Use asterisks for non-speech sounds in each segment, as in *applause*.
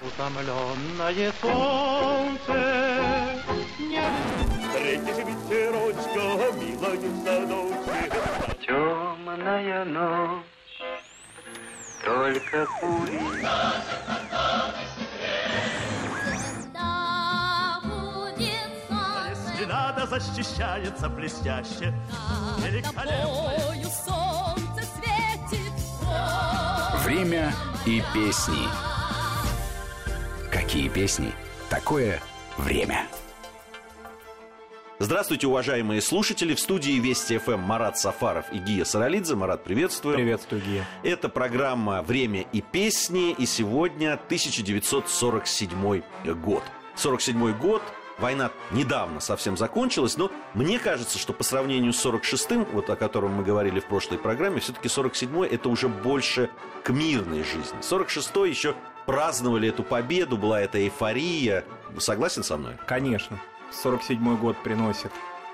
Утомленное солнце не... Встретишь ветерочка, милая в садочке. Темная ночь, только. Если надо, защищается блестяще. Великолепно. солнце светит. Время и песни. Какие песни? Такое время. Здравствуйте, уважаемые слушатели. В студии Вести ФМ Марат Сафаров и Гия Саралидзе. Марат, приветствую. Приветствую, Гия. Это программа «Время и песни». И сегодня 1947 год. 47 год Война недавно совсем закончилась, но мне кажется, что по сравнению с 46-м, вот о котором мы говорили в прошлой программе, все-таки 47-й это уже больше к мирной жизни. 46-й еще праздновали эту победу, была эта эйфория. Согласен со мной? Конечно. 47 год приносит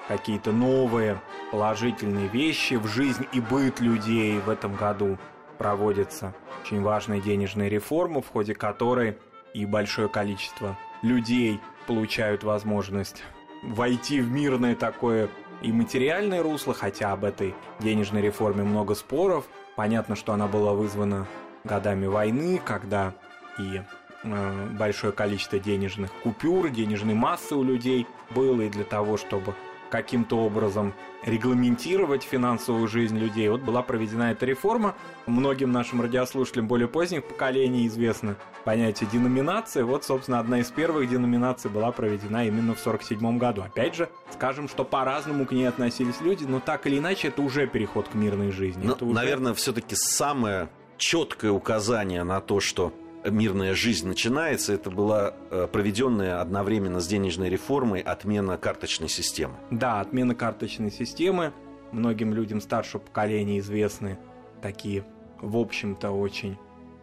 какие-то новые положительные вещи в жизнь и быт людей в этом году. Проводится очень важная денежная реформа, в ходе которой и большое количество людей получают возможность войти в мирное такое и материальное русло, хотя об этой денежной реформе много споров. Понятно, что она была вызвана годами войны, когда и э, большое количество денежных купюр, денежной массы у людей было, и для того, чтобы каким-то образом регламентировать финансовую жизнь людей. Вот была проведена эта реформа. Многим нашим радиослушателям более поздних поколений известно понятие деноминации. Вот, собственно, одна из первых деноминаций была проведена именно в 1947 году. Опять же, скажем, что по-разному к ней относились люди, но так или иначе это уже переход к мирной жизни. Ну, уже... Наверное, все-таки самое четкое указание на то, что мирная жизнь начинается, это была э, проведенная одновременно с денежной реформой отмена карточной системы. Да, отмена карточной системы. Многим людям старшего поколения известны такие, в общем-то, очень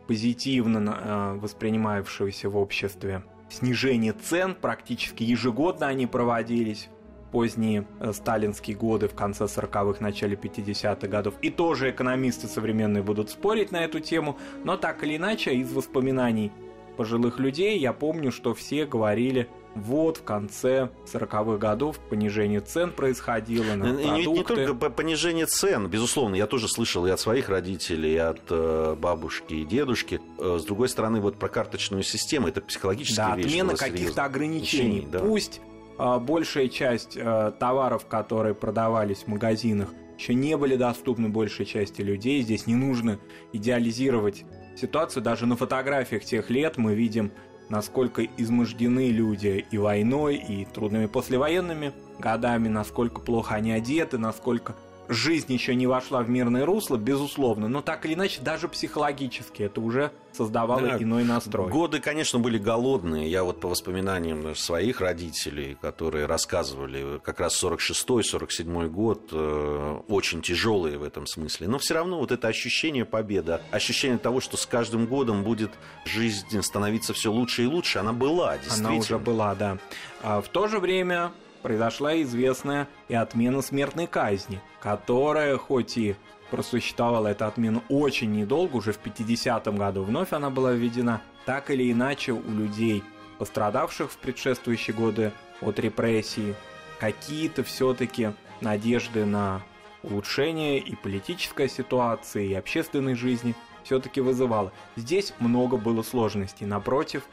позитивно э, воспринимавшиеся в обществе снижение цен. Практически ежегодно они проводились поздние э, сталинские годы в конце 40-х, начале 50-х годов. И тоже экономисты современные будут спорить на эту тему, но так или иначе из воспоминаний пожилых людей я помню, что все говорили вот в конце 40-х годов понижение цен происходило на не, продукты. Не, не только понижение цен, безусловно, я тоже слышал и от своих родителей, и от э, бабушки и дедушки. Э, с другой стороны, вот про карточную систему, это психологическая да, вещь. отмена каких-то ограничений. Да. Пусть э, большая часть э, товаров, которые продавались в магазинах, еще не были доступны большей части людей. Здесь не нужно идеализировать ситуацию. Даже на фотографиях тех лет мы видим насколько измождены люди и войной, и трудными послевоенными годами, насколько плохо они одеты, насколько жизнь еще не вошла в мирное русло, безусловно, но так или иначе, даже психологически это уже создавало да, иной настрой. Годы, конечно, были голодные. Я вот по воспоминаниям своих родителей, которые рассказывали, как раз 46-й, 47-й год, э, очень тяжелые в этом смысле. Но все равно вот это ощущение победы, ощущение того, что с каждым годом будет жизнь становиться все лучше и лучше, она была, действительно. Она уже была, да. А в то же время произошла известная и отмена смертной казни, которая хоть и просуществовала эта отмена очень недолго, уже в 50-м году вновь она была введена, так или иначе у людей, пострадавших в предшествующие годы от репрессий, какие-то все-таки надежды на улучшение и политической ситуации, и общественной жизни все-таки вызывало. Здесь много было сложностей. Напротив,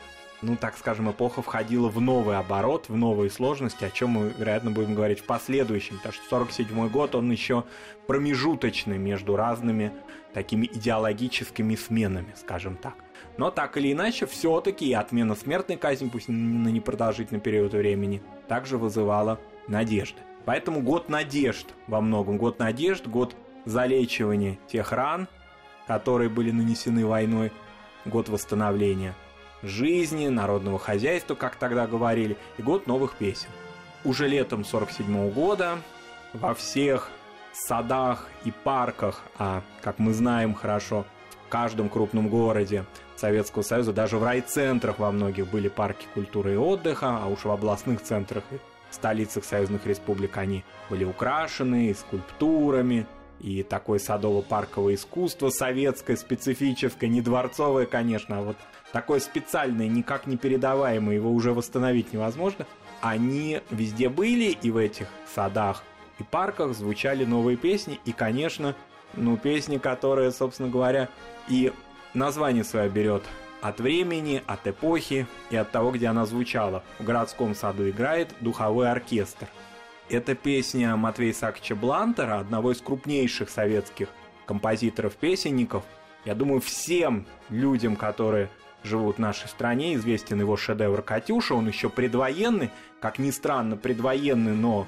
ну, так скажем, эпоха входила в новый оборот, в новые сложности, о чем мы, вероятно, будем говорить в последующем, потому что 47 год, он еще промежуточный между разными такими идеологическими сменами, скажем так. Но так или иначе, все-таки отмена смертной казни, пусть на непродолжительный период времени, также вызывала надежды. Поэтому год надежд во многом. Год надежд, год залечивания тех ран, которые были нанесены войной, год восстановления – жизни, народного хозяйства, как тогда говорили, и год новых песен. Уже летом 47 года во всех садах и парках, а, как мы знаем хорошо, в каждом крупном городе Советского Союза, даже в райцентрах во многих были парки культуры и отдыха, а уж в областных центрах и столицах союзных республик они были украшены и скульптурами, и такое садово-парковое искусство советское, специфическое, не дворцовое, конечно, а вот такое специальное, никак не передаваемое, его уже восстановить невозможно, они везде были, и в этих садах и парках звучали новые песни, и, конечно, ну, песни, которые, собственно говоря, и название свое берет от времени, от эпохи и от того, где она звучала. В городском саду играет духовой оркестр. Это песня Матвея Исааковича Блантера, одного из крупнейших советских композиторов-песенников. Я думаю, всем людям, которые живут в нашей стране, известен его шедевр «Катюша». Он еще предвоенный, как ни странно, предвоенный, но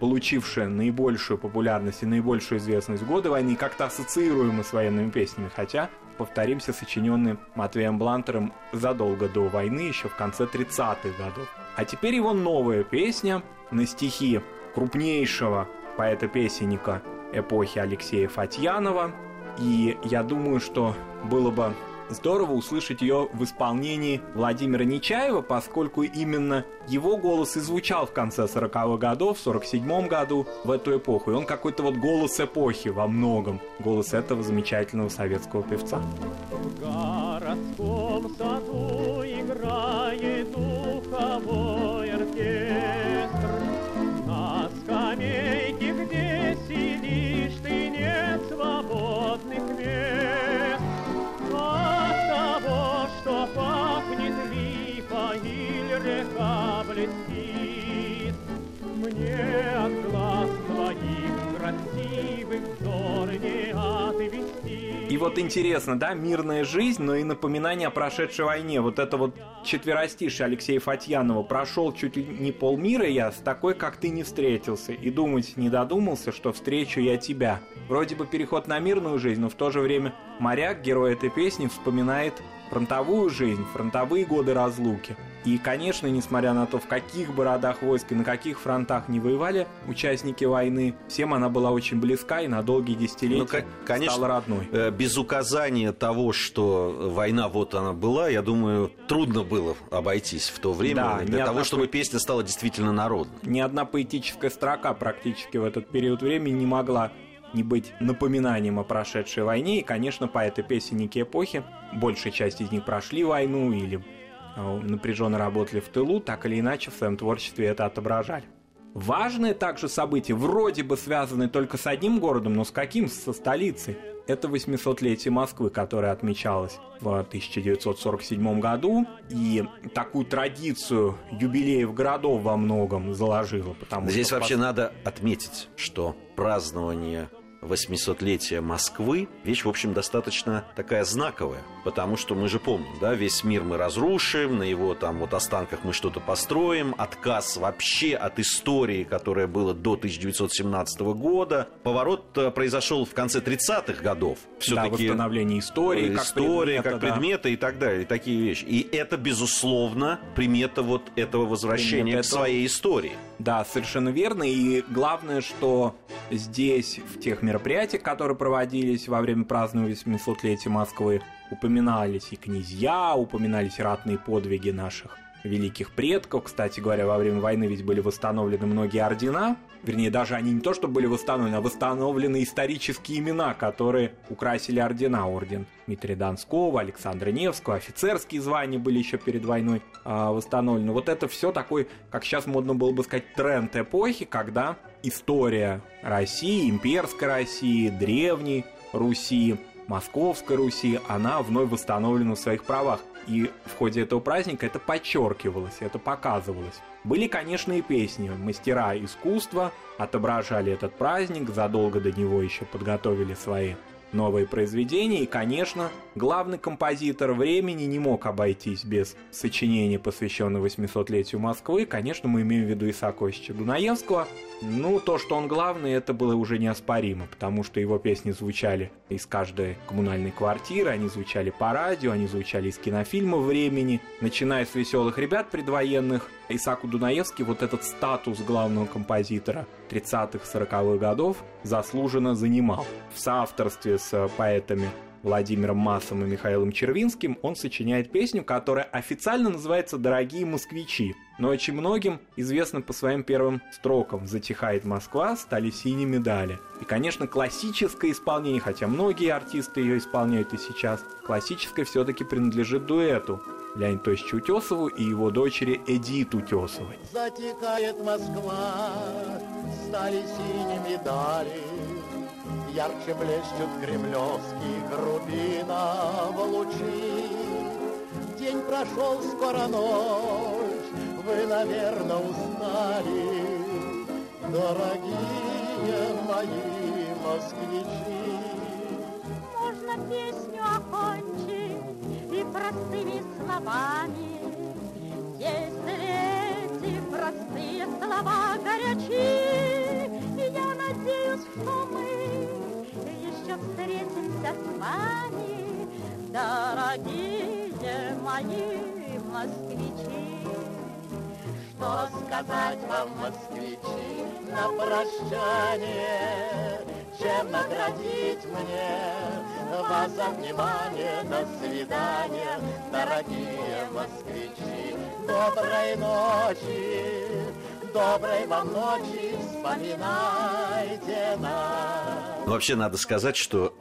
получившая наибольшую популярность и наибольшую известность в годы войны, как-то ассоциируемы с военными песнями, хотя, повторимся, сочиненные Матвеем Блантером задолго до войны, еще в конце 30-х годов. А теперь его новая песня на стихи крупнейшего поэта-песенника эпохи Алексея Фатьянова. И я думаю, что было бы здорово услышать ее в исполнении Владимира Нечаева, поскольку именно его голос и звучал в конце 40-х годов, в 47-м году, в эту эпоху. И он какой-то вот голос эпохи во многом, голос этого замечательного советского певца. В городском саду играет духовой вот интересно, да, мирная жизнь, но и напоминание о прошедшей войне. Вот это вот четверостишее Алексея Фатьянова «Прошел чуть ли не полмира я, с такой, как ты, не встретился, и думать не додумался, что встречу я тебя». Вроде бы переход на мирную жизнь, но в то же время моряк, герой этой песни, вспоминает фронтовую жизнь, фронтовые годы разлуки. И, конечно, несмотря на то, в каких бы родах войск и на каких фронтах не воевали участники войны, всем она была очень близка и на долгие десятилетия Ну, ко- конечно, стала родной. Э, Без указания того, что война вот она была, я думаю, трудно было обойтись в то время Да, для того, чтобы песня стала действительно народной. Ни одна поэтическая строка практически в этот период времени не могла не быть напоминанием о прошедшей войне. И, конечно, поэты-песенники эпохи, большая часть из них прошли войну или э, напряженно работали в тылу, так или иначе в своем творчестве это отображали. Важное также событие, вроде бы связанное только с одним городом, но с каким? Со столицей. Это 800-летие Москвы, которое отмечалось в 1947 году. И такую традицию юбилеев городов во многом заложило. Потому Здесь что вообще надо отметить, что празднование 800-летия Москвы вещь, в общем, достаточно такая знаковая, потому что мы же помним, да, весь мир мы разрушим, на его там вот останках мы что-то построим, отказ вообще от истории, которая была до 1917 года. Поворот э, произошел в конце 30-х годов. Да, Все-таки восстановление истории, как история, предмета, как да. предметы и так далее, такие вещи. И это, безусловно, примета вот этого возвращения Примета к этого- своей истории. Да, совершенно верно. И главное, что здесь, в тех мероприятиях, которые проводились во время празднования 800-летия Москвы, упоминались и князья, упоминались ратные подвиги наших великих предков. Кстати говоря, во время войны ведь были восстановлены многие ордена. Вернее, даже они не то, что были восстановлены, а восстановлены исторические имена, которые украсили ордена. Орден Дмитрия Донского, Александра Невского, офицерские звания были еще перед войной а, восстановлены. Вот это все такой, как сейчас модно было бы сказать, тренд эпохи, когда история России, имперской России, древней Руси, Московской Руси, она вновь восстановлена в своих правах. И в ходе этого праздника это подчеркивалось, это показывалось. Были, конечно, и песни. Мастера искусства отображали этот праздник, задолго до него еще подготовили свои новые произведения. И, конечно, главный композитор времени не мог обойтись без сочинения, посвященного 800-летию Москвы. Конечно, мы имеем в виду Исааковича Дунаевского. Ну, то, что он главный, это было уже неоспоримо, потому что его песни звучали из каждой коммунальной квартиры, они звучали по радио, они звучали из кинофильмов времени, начиная с «Веселых ребят» предвоенных. Исааку Дунаевский вот этот статус главного композитора 30-х, 40-х годов заслуженно занимал. В соавторстве поэтами Владимиром Массом и Михаилом Червинским он сочиняет песню, которая официально называется «Дорогие москвичи», но очень многим известна по своим первым строкам «Затихает Москва, стали синие медали». И, конечно, классическое исполнение, хотя многие артисты ее исполняют и сейчас, классическое все-таки принадлежит дуэту Леонид Тосичу Утесову и его дочери Эдит Утесовой. Затекает Москва, стали синими дали, Ярче блещут кремлевские грубина в лучи. День прошел, скоро ночь, вы, наверное, устали, Дорогие мои москвичи. Можно песню окончить и простыми словами. Если эти простые слова горячи, я надеюсь, что мы встретимся с вами, дорогие мои москвичи. Что сказать вам, москвичи, на прощание, Чем наградить мне вас за внимание, До свидания, дорогие москвичи. Доброй ночи, доброй вам ночи, вспоминайте нас. Ну, вообще надо сказать, что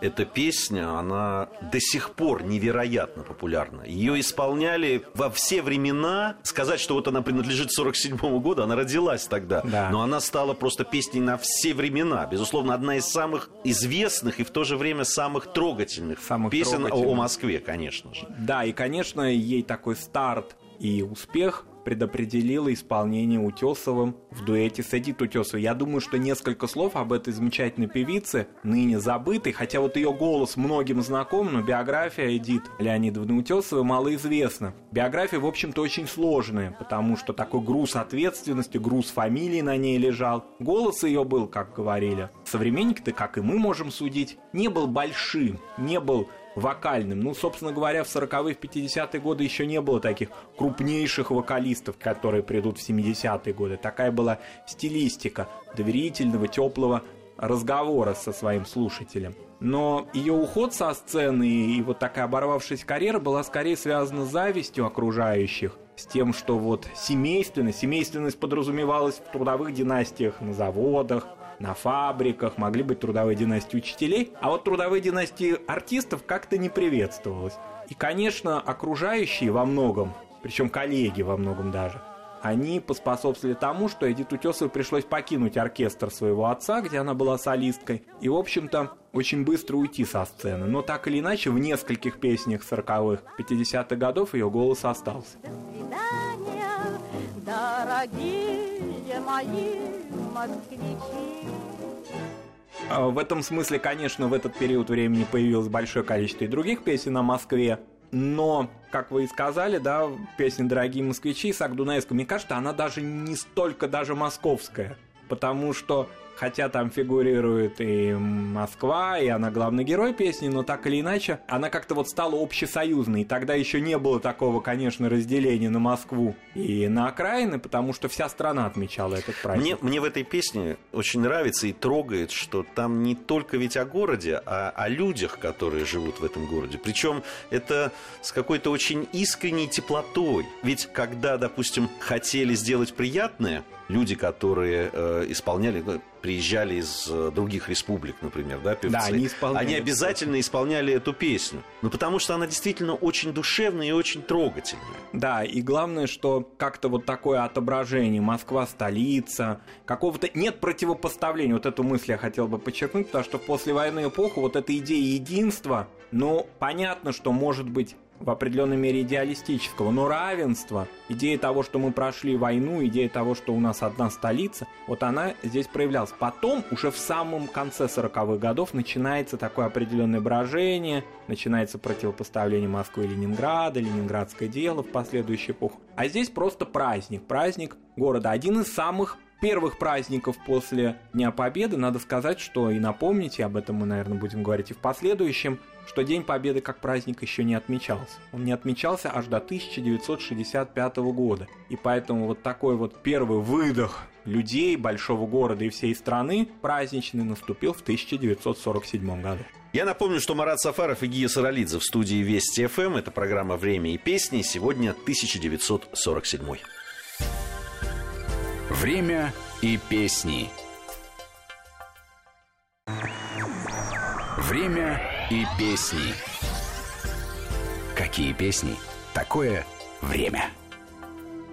эта песня, она до сих пор невероятно популярна. Ее исполняли во все времена. Сказать, что вот она принадлежит 47 году, она родилась тогда. Да. Но она стала просто песней на все времена. Безусловно, одна из самых известных и в то же время самых трогательных Самых песен о- о трогательных. Москве, конечно же. Да, и, конечно, ей такой старт и успех предопределило исполнение Утесовым в дуэте с Эдит Утесовой. Я думаю, что несколько слов об этой замечательной певице, ныне забытой, хотя вот ее голос многим знаком, но биография Эдит Леонидовны Утесовой малоизвестна. Биография, в общем-то, очень сложная, потому что такой груз ответственности, груз фамилии на ней лежал. Голос ее был, как говорили, современники-то, как и мы можем судить, не был большим, не был вокальным. Ну, собственно говоря, в 40-е, в 50-е годы еще не было таких крупнейших вокалистов, которые придут в 70-е годы. Такая была стилистика доверительного, теплого разговора со своим слушателем. Но ее уход со сцены и вот такая оборвавшаяся карьера была скорее связана с завистью окружающих, с тем, что вот семейственность, семейственность подразумевалась в трудовых династиях на заводах, на фабриках, могли быть трудовые династии учителей, а вот трудовые династии артистов как-то не приветствовалось. И, конечно, окружающие во многом, причем коллеги во многом даже, они поспособствовали тому, что Эдит Утесовой пришлось покинуть оркестр своего отца, где она была солисткой, и, в общем-то, очень быстро уйти со сцены. Но так или иначе, в нескольких песнях 40-х, 50-х годов ее голос остался. До свидания, дорогие мои москвичи. А В этом смысле, конечно, в этот период времени появилось большое количество и других песен о Москве. Но, как вы и сказали, да, песня «Дорогие москвичи» с Агдунаевской, мне кажется, она даже не столько даже московская. Потому что, хотя там фигурирует и Москва, и она главный герой песни, но так или иначе, она как-то вот стала общесоюзной. Тогда еще не было такого, конечно, разделения на Москву и на окраины, потому что вся страна отмечала этот праздник. Мне, мне в этой песне очень нравится и трогает, что там не только ведь о городе, а о людях, которые живут в этом городе. Причем это с какой-то очень искренней теплотой. Ведь когда, допустим, хотели сделать приятное, люди, которые э, исполняли, ну, приезжали из э, других республик, например, да, певцы, Да, они исполняли они обязательно исполняли эту песню. Ну, потому что она действительно очень душевная и очень трогательная. Да, и главное, что как-то вот такое отображение Москва столица, какого-то нет противопоставления. Вот эту мысль я хотел бы подчеркнуть, потому что в послевоенную эпоху вот эта идея единства, ну, понятно, что может быть в определенной мере идеалистического, но равенство, идея того, что мы прошли войну, идея того, что у нас одна столица, вот она здесь проявлялась. Потом, уже в самом конце 40-х годов, начинается такое определенное брожение, начинается противопоставление Москвы и Ленинграда, Ленинградское дело в последующую эпоху. А здесь просто праздник, праздник города. Один из самых первых праздников после Дня Победы, надо сказать, что и напомнить, и об этом мы, наверное, будем говорить и в последующем, что День Победы как праздник еще не отмечался. Он не отмечался аж до 1965 года. И поэтому вот такой вот первый выдох людей, большого города и всей страны праздничный наступил в 1947 году. Я напомню, что Марат Сафаров и Гия Саралидзе в студии Вести ФМ. Это программа «Время и песни». Сегодня 1947. Время и песни. Время и песни. Какие песни? Такое время.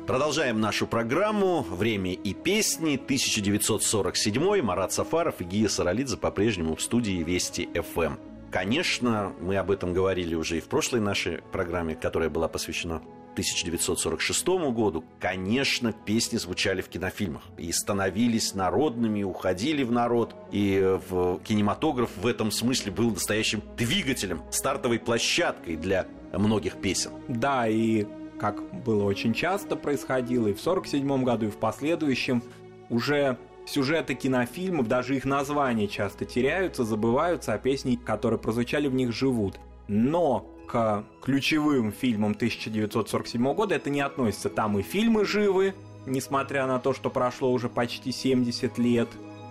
Продолжаем нашу программу «Время и песни» 1947 Марат Сафаров и Гия Саралидзе по-прежнему в студии Вести ФМ. Конечно, мы об этом говорили уже и в прошлой нашей программе, которая была посвящена 1946 году, конечно, песни звучали в кинофильмах и становились народными, уходили в народ. И в кинематограф в этом смысле был настоящим двигателем, стартовой площадкой для многих песен. Да, и как было очень часто происходило и в 1947 году, и в последующем, уже сюжеты кинофильмов, даже их названия часто теряются, забываются, а песни, которые прозвучали в них, живут. Но к ключевым фильмам 1947 года это не относится. Там и фильмы живы, несмотря на то, что прошло уже почти 70 лет.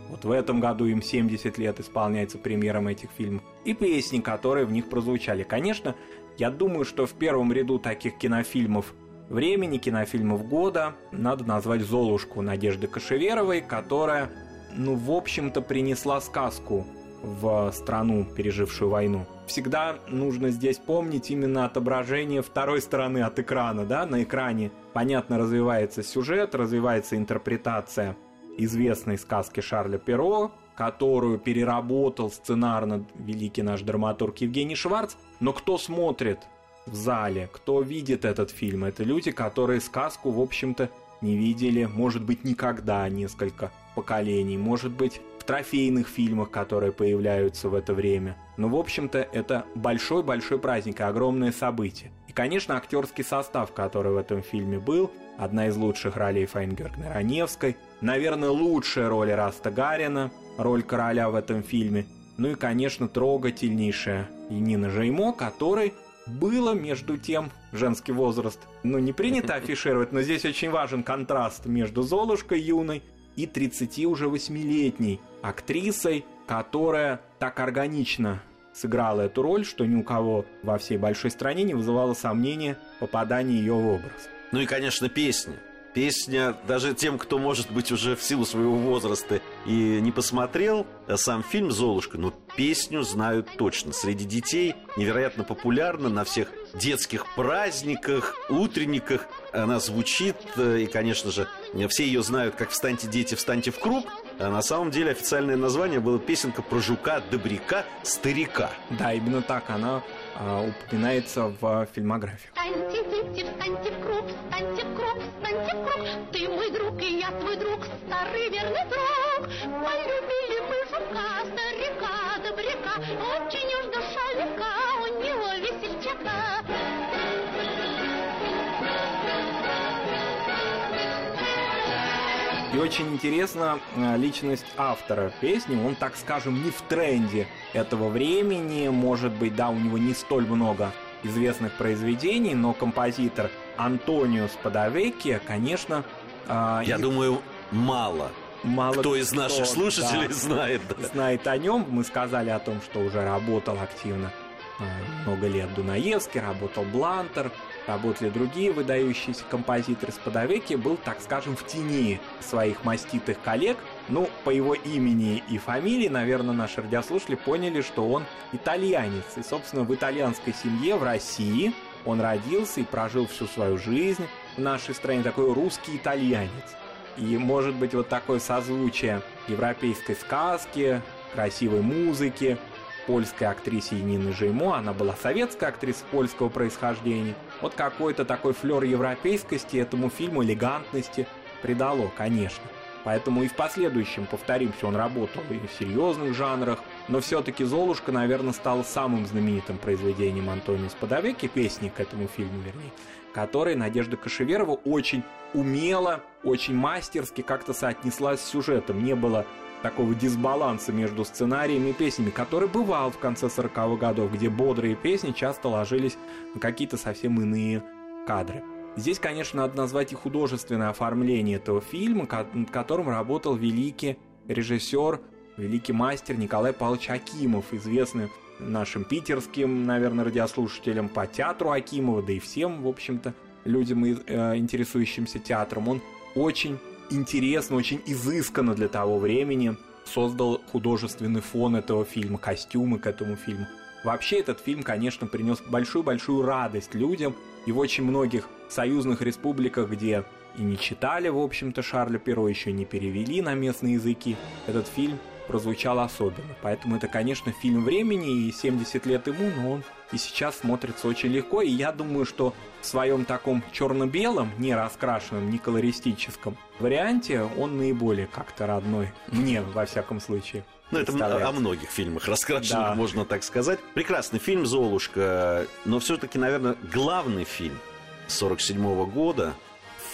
Вот в этом году им 70 лет исполняется премьером этих фильмов. И песни, которые в них прозвучали. Конечно, я думаю, что в первом ряду таких кинофильмов времени, кинофильмов года надо назвать «Золушку» Надежды Кашеверовой, которая, ну, в общем-то, принесла сказку в страну, пережившую войну. Всегда нужно здесь помнить именно отображение второй стороны от экрана, да, на экране. Понятно, развивается сюжет, развивается интерпретация известной сказки Шарля Перо, которую переработал сценарно великий наш драматург Евгений Шварц. Но кто смотрит в зале, кто видит этот фильм, это люди, которые сказку, в общем-то, не видели, может быть, никогда несколько поколений, может быть, трофейных фильмах, которые появляются в это время. Но, в общем-то, это большой-большой праздник и огромное событие. И, конечно, актерский состав, который в этом фильме был, одна из лучших ролей Файнгеркна Раневской, наверное, лучшая роль Раста Гарина – роль короля в этом фильме. Ну и, конечно, трогательнейшая Нина Жеймо, которой было, между тем, женский возраст. Ну, не принято *laughs* афишировать, но здесь очень важен контраст между Золушкой юной и 30 уже 8-летней актрисой, которая так органично сыграла эту роль, что ни у кого во всей большой стране не вызывало сомнения попадание ее в образ. Ну и, конечно, песня. Песня, даже тем, кто, может быть, уже в силу своего возраста и не посмотрел сам фильм «Золушка», но песню знают точно. Среди детей невероятно популярна на всех детских праздниках, утренниках. Она звучит, э, и, конечно же, все ее знают как «Встаньте, дети, встаньте в круг», а на самом деле официальное название было песенка про жука, добряка, старика. Да, именно так она а, упоминается в фильмографии. Встаньте, дети, Ты мой друг, и я твой друг, старый верный друг. Полюбили мы жука, старика, добряка. Очень уж душа легка, у него весельчака. И очень интересна э, личность автора песни. Он, так скажем, не в тренде этого времени. Может быть, да, у него не столь много известных произведений, но композитор Антонио Спадавекки, конечно... Э, Я и... думаю, мало Мало кто, кто из наших слушателей да, знает. Да. Знает о нем. Мы сказали о том, что уже работал активно э, много лет Дунаевский, работал Блантер, работали другие выдающиеся композиторы с подовеки, был, так скажем, в тени своих маститых коллег. Ну, по его имени и фамилии, наверное, наши радиослушатели поняли, что он итальянец. И, собственно, в итальянской семье в России он родился и прожил всю свою жизнь в нашей стране, такой русский итальянец. И, может быть, вот такое созвучие европейской сказки, красивой музыки, польской актрисе Нины Жеймо, она была советская актриса польского происхождения. Вот какой-то такой флер европейскости этому фильму, элегантности придало, конечно. Поэтому и в последующем, повторимся, он работал и в серьезных жанрах, но все-таки «Золушка», наверное, стала самым знаменитым произведением Антонио Спадовеки, песни к этому фильму, вернее, который Надежда Кашеверова очень умело, очень мастерски как-то соотнеслась с сюжетом. Не было такого дисбаланса между сценариями и песнями, который бывал в конце 40-х годов, где бодрые песни часто ложились на какие-то совсем иные кадры. Здесь, конечно, надо назвать и художественное оформление этого фильма, над которым работал великий режиссер, великий мастер Николай Павлович Акимов, известный нашим питерским, наверное, радиослушателям по театру Акимова, да и всем, в общем-то, людям, э, интересующимся театром. Он очень интересно, очень изысканно для того времени создал художественный фон этого фильма, костюмы к этому фильму. Вообще этот фильм, конечно, принес большую-большую радость людям, и в очень многих союзных республиках, где и не читали, в общем-то, Шарля Перо, еще не перевели на местные языки, этот фильм прозвучал особенно. Поэтому это, конечно, фильм времени, и 70 лет ему, но он и сейчас смотрится очень легко. И я думаю, что в своем таком черно-белом, не раскрашенном, не колористическом варианте он наиболее как-то родной. Мне, во всяком случае. Ну, это о многих фильмах раскрашенных, да. можно так сказать. Прекрасный фильм «Золушка», но все-таки, наверное, главный фильм 47 -го года.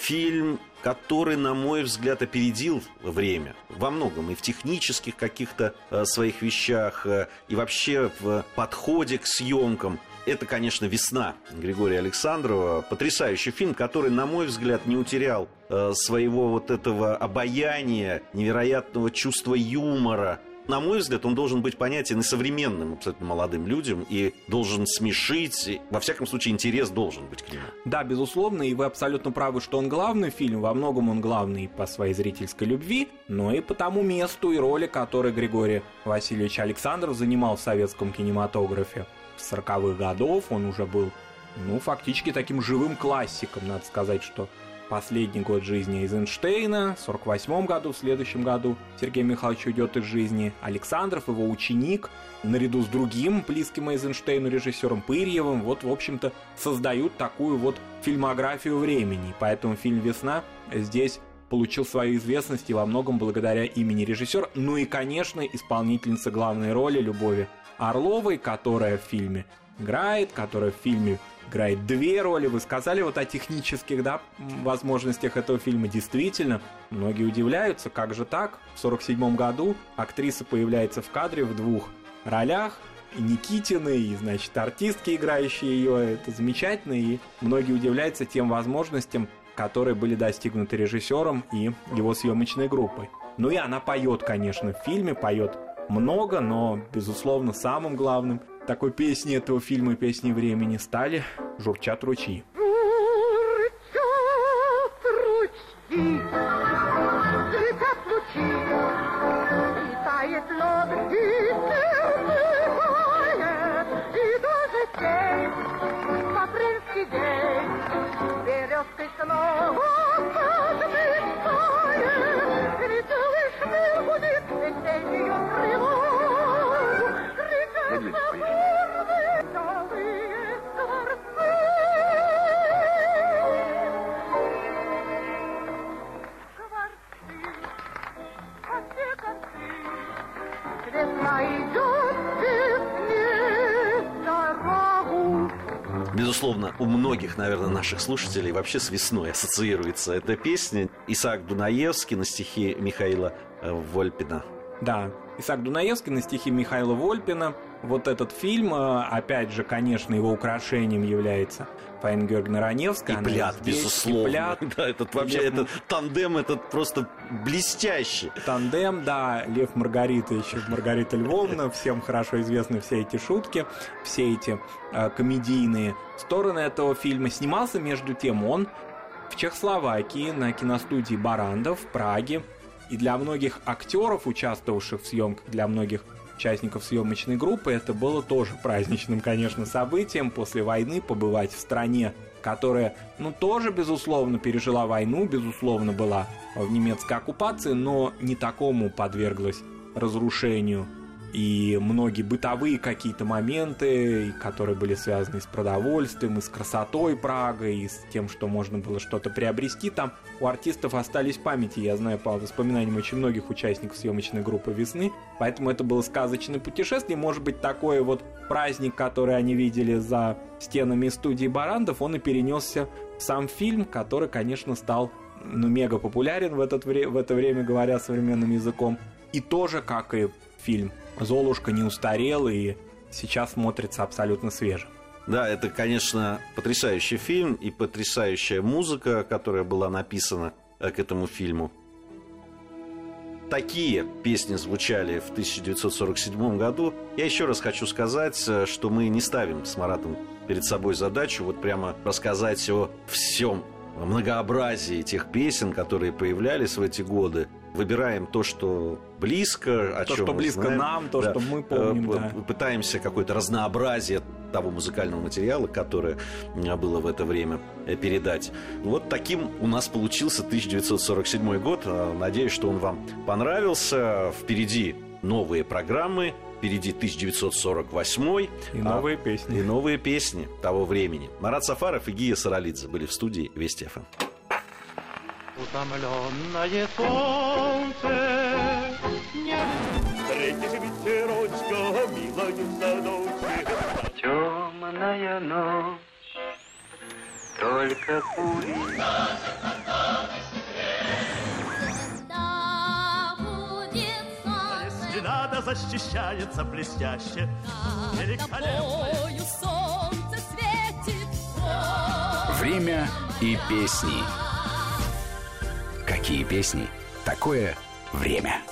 Фильм который, на мой взгляд, опередил время во многом и в технических каких-то э, своих вещах, э, и вообще в подходе к съемкам. Это, конечно, «Весна» Григория Александрова. Потрясающий фильм, который, на мой взгляд, не утерял э, своего вот этого обаяния, невероятного чувства юмора, на мой взгляд, он должен быть понятен и современным абсолютно молодым людям, и должен смешить, и, во всяком случае, интерес должен быть к нему. Да, безусловно, и вы абсолютно правы, что он главный фильм, во многом он главный по своей зрительской любви, но и по тому месту и роли, который Григорий Васильевич Александров занимал в советском кинематографе. С 40-х годов он уже был, ну, фактически таким живым классиком, надо сказать, что последний год жизни Эйзенштейна, в 48 году, в следующем году Сергей Михайлович уйдет из жизни. Александров, его ученик, наряду с другим близким Эйзенштейну режиссером Пырьевым, вот, в общем-то, создают такую вот фильмографию времени. Поэтому фильм «Весна» здесь получил свою известность и во многом благодаря имени режиссера, ну и, конечно, исполнительница главной роли Любови Орловой, которая в фильме играет, которая в фильме играет две роли. Вы сказали вот о технических да, возможностях этого фильма. Действительно, многие удивляются, как же так? В 1947 году актриса появляется в кадре в двух ролях. И Никитины, и, значит, артистки, играющие ее. Это замечательно, и многие удивляются тем возможностям, которые были достигнуты режиссером и его съемочной группой. Ну и она поет, конечно, в фильме, поет много, но, безусловно, самым главным такой песни этого фильма «Песни времени» стали «Журчат ручьи». Журчат ручьи, многих, наверное, наших слушателей вообще с весной ассоциируется эта песня. Исаак Дунаевский на стихи Михаила э, Вольпина. Да, Исаак Дунаевский на стихи Михаила Вольпина. Вот этот фильм, э, опять же, конечно, его украшением является Фаина Георгиевна Раневская. И пляд, здесь, безусловно. И пляд. *laughs* Да, этот вообще, Лев... этот тандем, этот просто блестящий. Тандем, да, Лев Маргарита еще Маргарита Львовна, всем хорошо известны все эти шутки, все эти э, комедийные стороны этого фильма. Снимался, между тем, он в Чехословакии на киностудии Барандов в Праге. И для многих актеров, участвовавших в съемках, для многих участников съемочной группы, это было тоже праздничным, конечно, событием. После войны побывать в стране, которая, ну, тоже, безусловно, пережила войну, безусловно, была в немецкой оккупации, но не такому подверглась разрушению и многие бытовые какие-то моменты, которые были связаны с продовольствием, и с красотой Прага, и с тем, что можно было что-то приобрести. Там, у артистов остались в памяти, я знаю по воспоминаниям очень многих участников съемочной группы «Весны», поэтому это было сказочное путешествие, может быть, такой вот праздник, который они видели за стенами студии Барандов, он и перенесся в сам фильм, который, конечно, стал ну, мега популярен в, этот, в это время, говоря современным языком, И тоже, как и фильм «Золушка» не устарел и сейчас смотрится абсолютно свежим. Да, это, конечно, потрясающий фильм и потрясающая музыка, которая была написана э, к этому фильму. Такие песни звучали в 1947 году. Я еще раз хочу сказать, э, что мы не ставим с Маратом перед собой задачу вот прямо рассказать о всем многообразии тех песен, которые появлялись в эти годы. Выбираем то, что близко, о то, чем что близко знаем. нам, то, Да. что мы помним. Э, да. Пытаемся какое-то разнообразие того музыкального материала, которое э, было в это время, э, передать. Вот таким у нас получился 1947 год. Надеюсь, что он вам понравился. Впереди новые программы, впереди 1948 И а, новые песни. и новые песни того времени. Марат Сафаров и Гия Саралидзе были в студии Вести ФМ. Утомленное солнце встретишь ветерочка, милою садочек. Темная ночь, только пули надо, защищается блестяще. Великолепно. солнце светит. Время и песни. Какие песни? Такое время.